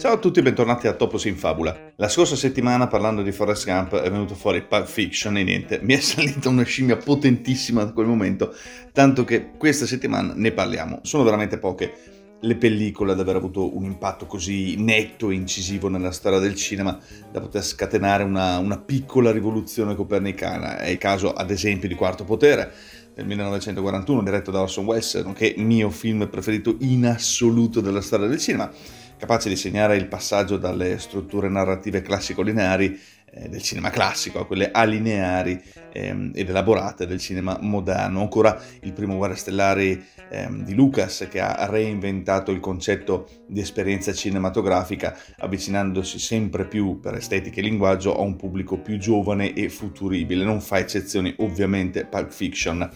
Ciao a tutti e bentornati a Topos in Fabula. La scorsa settimana parlando di Forrest Gump è venuto fuori Pulp Fiction e niente, mi è salita una scimmia potentissima da quel momento, tanto che questa settimana ne parliamo. Sono veramente poche le pellicole ad aver avuto un impatto così netto e incisivo nella storia del cinema da poter scatenare una, una piccola rivoluzione copernicana. È il caso ad esempio di Quarto Potere del 1941 diretto da Orson Welles, nonché mio film preferito in assoluto della storia del cinema capace di segnare il passaggio dalle strutture narrative classico-lineari eh, del cinema classico a quelle alineari ehm, ed elaborate del cinema moderno. Ancora il primo Guerre Stellari ehm, di Lucas che ha reinventato il concetto di esperienza cinematografica avvicinandosi sempre più per estetica e linguaggio a un pubblico più giovane e futuribile. Non fa eccezioni ovviamente Pulp Fiction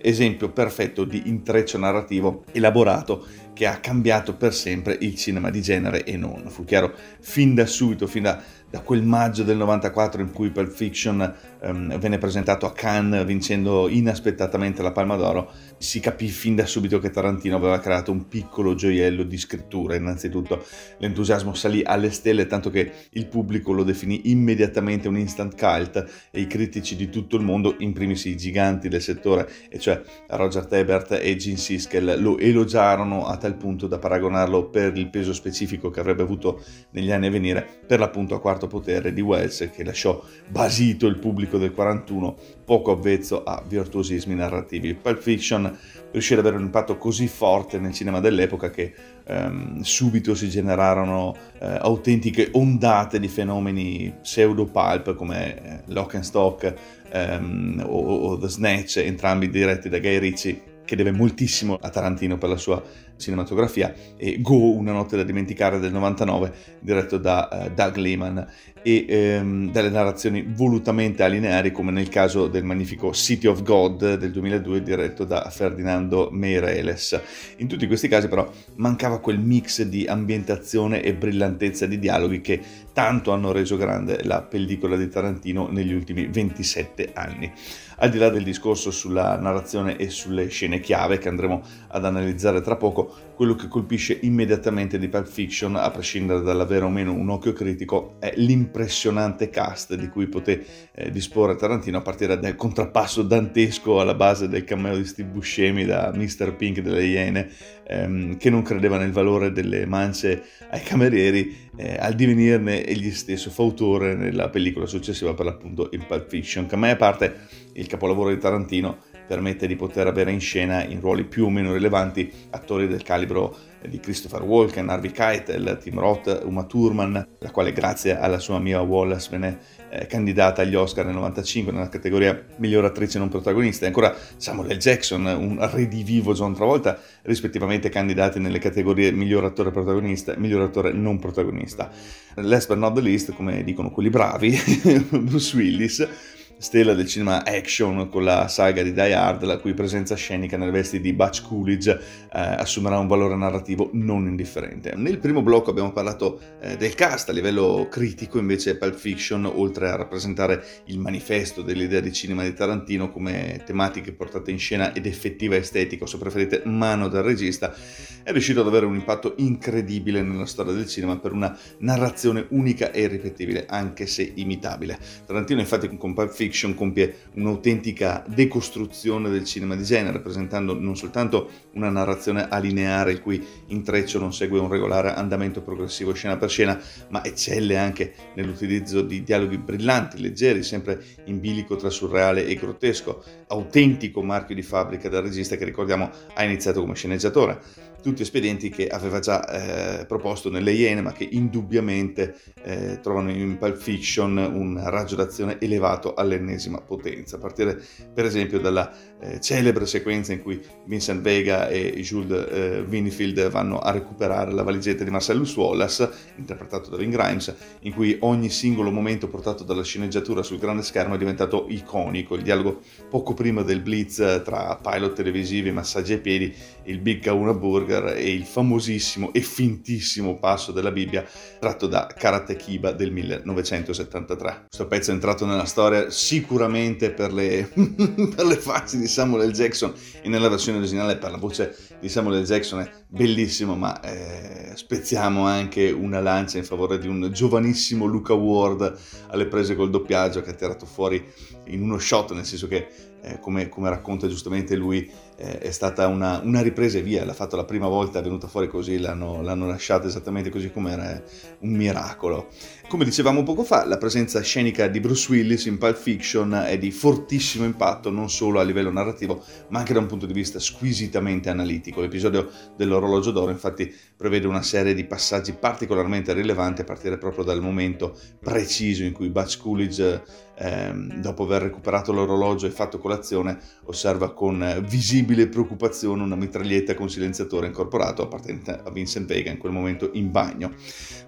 esempio perfetto di intreccio narrativo elaborato che ha cambiato per sempre il cinema di genere e non. Fu chiaro fin da subito, fin da da quel maggio del 94 in cui Pulp Fiction um, venne presentato a Cannes vincendo inaspettatamente la Palma d'Oro, si capì fin da subito che Tarantino aveva creato un piccolo gioiello di scrittura. Innanzitutto l'entusiasmo salì alle stelle tanto che il pubblico lo definì immediatamente un instant cult e i critici di tutto il mondo, in primis i giganti del settore, e cioè Roger Ebert e Gene Siskel, lo elogiarono a tal punto da paragonarlo per il peso specifico che avrebbe avuto negli anni a venire per l'appunto a quarto potere di Wells che lasciò basito il pubblico del 41 poco avvezzo a virtuosismi narrativi. Pulp Fiction riuscì ad avere un impatto così forte nel cinema dell'epoca che ehm, subito si generarono eh, autentiche ondate di fenomeni pseudo-pulp come eh, Lock and Stock ehm, o, o The Snatch, entrambi diretti da Guy Ritchie che deve moltissimo a Tarantino per la sua cinematografia, e Go, una notte da dimenticare del 99, diretto da uh, Doug Lehman, e ehm, dalle narrazioni volutamente alineari, come nel caso del magnifico City of God del 2002, diretto da Ferdinando Meireles. In tutti questi casi però mancava quel mix di ambientazione e brillantezza di dialoghi che tanto hanno reso grande la pellicola di Tarantino negli ultimi 27 anni. Al di là del discorso sulla narrazione e sulle scene chiave che andremo ad analizzare tra poco, quello che colpisce immediatamente di Pulp Fiction, a prescindere dall'avere o meno un occhio critico, è l'impressionante cast di cui poté eh, disporre Tarantino a partire dal contrappasso dantesco alla base del cameo di Steve Buscemi da Mr. Pink delle Iene, ehm, che non credeva nel valore delle mance ai camerieri, eh, al divenirne egli stesso fautore nella pellicola successiva per l'appunto in Pulp Fiction, che a me a parte il capolavoro di Tarantino permette di poter avere in scena in ruoli più o meno rilevanti attori del calibro di Christopher Walken, Harvey Keitel, Tim Roth, Uma Thurman, la quale grazie alla sua Mia Wallace venne eh, candidata agli Oscar nel 95 nella categoria miglior attrice non protagonista e ancora Samuel L. Jackson, un redivivo John Travolta, rispettivamente candidati nelle categorie miglior attore protagonista e miglior attore non protagonista. Last but not the least, come dicono quelli bravi, Bruce Willis, stella del cinema action con la saga di Die Hard, la cui presenza scenica nelle vesti di Butch Coolidge eh, assumerà un valore narrativo non indifferente. Nel primo blocco abbiamo parlato eh, del cast, a livello critico invece Pulp Fiction, oltre a rappresentare il manifesto dell'idea di cinema di Tarantino come tematiche portate in scena ed effettiva estetica, o se preferite mano del regista, è riuscito ad avere un impatto incredibile nella storia del cinema per una narrazione unica e irripetibile, anche se imitabile. Tarantino infatti con Pulp Fiction Fiction compie un'autentica decostruzione del cinema di genere, presentando non soltanto una narrazione alineare il cui intreccio non segue un regolare andamento progressivo scena per scena, ma eccelle anche nell'utilizzo di dialoghi brillanti, leggeri, sempre in bilico tra surreale e grottesco, autentico marchio di fabbrica del regista che ricordiamo ha iniziato come sceneggiatore tutti espedienti che aveva già eh, proposto nelle Iene, ma che indubbiamente eh, trovano in Pulp Fiction un raggio d'azione elevato all'ennesima potenza, a partire per esempio dalla eh, celebre sequenza in cui Vincent Vega e Jules eh, Winfield vanno a recuperare la valigetta di Marcellus Wallace, interpretato da Vin Grimes, in cui ogni singolo momento portato dalla sceneggiatura sul grande schermo è diventato iconico, il dialogo poco prima del blitz tra pilot televisivi, massaggi ai piedi, il Big Kauna Burger, Hitler e il famosissimo e fintissimo passo della Bibbia tratto da Karate Kiba del 1973. Questo pezzo è entrato nella storia sicuramente per le, per le facce di Samuel L. Jackson e nella versione originale per la voce di Samuel L. Jackson è bellissimo, ma eh, spezziamo anche una lancia in favore di un giovanissimo Luca Ward alle prese col doppiaggio che ha tirato fuori in uno shot, nel senso che eh, come, come, racconta giustamente lui, eh, è stata una, una, ripresa e via, l'ha fatto la prima volta, è venuta fuori così, l'hanno, l'hanno lasciata esattamente così come era, un miracolo. Come dicevamo poco fa, la presenza scenica di Bruce Willis in Pulp Fiction è di fortissimo impatto non solo a livello narrativo, ma anche da un punto di vista squisitamente analitico. L'episodio dell'orologio d'oro infatti prevede una serie di passaggi particolarmente rilevanti a partire proprio dal momento preciso in cui Butch Coolidge, ehm, dopo aver recuperato l'orologio e fatto colazione, osserva con visibile preoccupazione una mitraglietta con silenziatore incorporato appartenente a Vincent Vega in quel momento in bagno.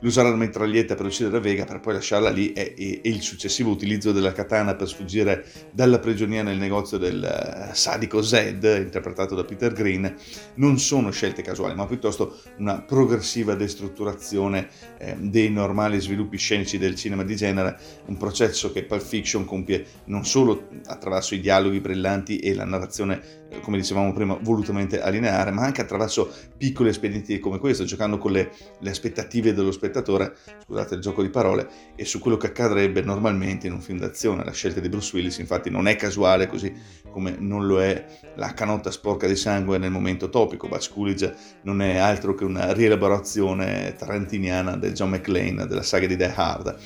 L'usare la mitraglietta per uccidere Vega per poi lasciarla lì e, e, e il successivo utilizzo della katana per sfuggire dalla prigionia nel negozio del uh, sadico Zed, interpretato da Peter Green, non sono scelte casuali, ma piuttosto una progressiva destrutturazione eh, dei normali sviluppi scenici del cinema di genere, un processo che Pulp Fiction compie non solo attraverso i dialoghi brillanti e la narrazione eh, come dicevamo prima, volutamente allineare, ma anche attraverso piccoli espedienti come questo, giocando con le, le, aspettative dello spettatore, scusate il gioco di parole, e su quello che accadrebbe normalmente in un film d'azione. La scelta di Bruce Willis infatti non è casuale, così come non lo è la canotta sporca di sangue nel momento topico. Butch Coolidge non è altro che una rielaborazione tarantiniana del John McClane della saga di Die Hard.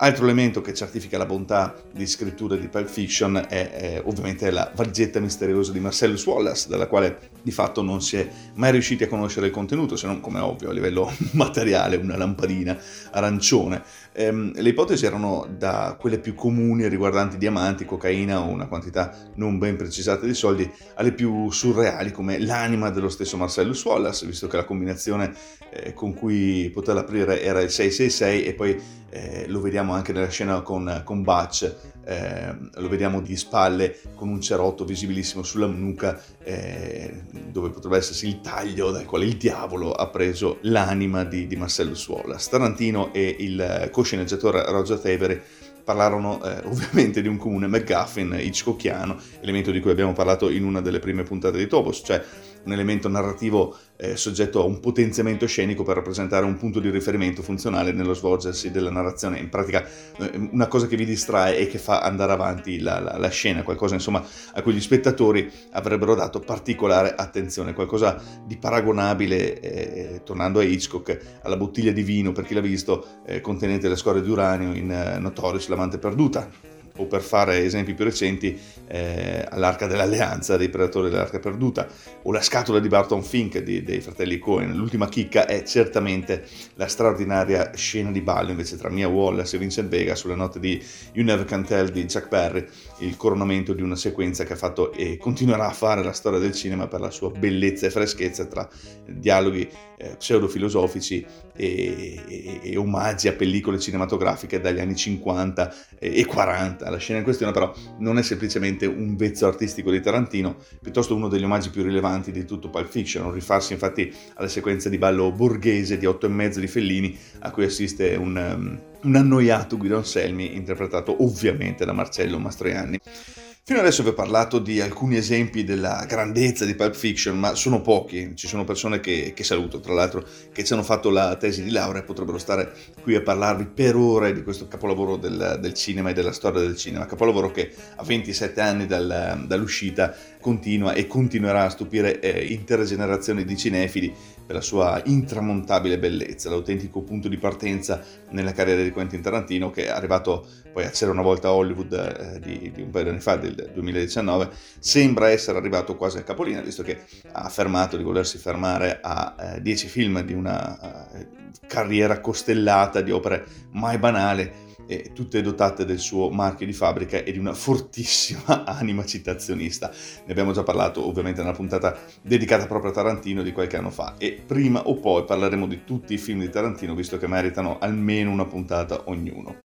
Altro elemento che certifica la bontà di scrittura di Pulp Fiction è, è ovviamente la valigetta misteriosa di Marcellus Wallace, dalla quale di fatto non si è mai riusciti a conoscere il contenuto, se non come ovvio a livello materiale, una lampadina arancione. Ehm, le ipotesi erano da quelle più comuni riguardanti diamanti, cocaina o una quantità non ben precisata di soldi, alle più surreali come l'anima dello stesso Marcellus Wallace, visto che la combinazione eh, con cui poterla aprire era il 666 e poi eh, lo vediamo anche nella scena con, con Butch, eh, lo vediamo di spalle con un cerotto visibilissimo sulla nuca eh, dove potrebbe essersi il taglio dal quale il diavolo ha preso l'anima di, di Marcello Suola. Tarantino e il cosceneggiatore Roger Tavery parlarono eh, ovviamente di un comune McGuffin hitchcockiano, elemento di cui abbiamo parlato in una delle prime puntate di Topos, cioè un elemento narrativo eh, soggetto a un potenziamento scenico per rappresentare un punto di riferimento funzionale nello svolgersi della narrazione. In pratica eh, una cosa che vi distrae e che fa andare avanti la, la, la scena, qualcosa insomma a cui gli spettatori avrebbero dato particolare attenzione, qualcosa di paragonabile, eh, tornando a Hitchcock, alla bottiglia di vino, per chi l'ha visto, eh, contenente le scorie di uranio in eh, Notorious, l'amante perduta o per fare esempi più recenti, eh, all'Arca dell'Alleanza dei Predatori dell'Arca Perduta, o la scatola di Barton Fink di, dei fratelli Cohen. L'ultima chicca è certamente la straordinaria scena di ballo invece tra Mia Wallace e Vincent Vega sulle note di You Never Can Tell di Jack Perry, il coronamento di una sequenza che ha fatto e continuerà a fare la storia del cinema per la sua bellezza e freschezza tra dialoghi eh, pseudofilosofici e, e, e, omaggi a pellicole cinematografiche dagli anni 50 e, e 40. La scena in questione però non è semplicemente un vezzo artistico di Tarantino, piuttosto uno degli omaggi più rilevanti di tutto Pulp Fiction, un rifarsi infatti alla sequenza di ballo borghese di otto e mezzo di Fellini a cui assiste un, um, un annoiato Guido Anselmi interpretato ovviamente da Marcello Mastroianni. Fino adesso vi ho parlato di alcuni esempi della grandezza di Pulp Fiction, ma sono pochi. Ci sono persone che, che, saluto, tra l'altro, che ci hanno fatto la tesi di laurea e potrebbero stare qui a parlarvi per ore di questo capolavoro del, del cinema e della storia del cinema. Capolavoro che a 27 anni dal, dall'uscita continua e continuerà a stupire eh, intere generazioni di cinefili per la sua intramontabile bellezza, l'autentico punto di partenza nella carriera di Quentin Tarantino che è arrivato poi a C'era una volta a Hollywood eh, di, di, un paio di anni fa, del 2019, sembra essere arrivato quasi a capolina, visto che ha affermato di volersi fermare a 10 eh, film di una eh, carriera costellata di opere mai banali e tutte dotate del suo marchio di fabbrica e di una fortissima anima citazionista. Ne abbiamo già parlato ovviamente nella puntata dedicata proprio a Tarantino di qualche anno fa e prima o poi parleremo di tutti i film di Tarantino visto che meritano almeno una puntata ognuno.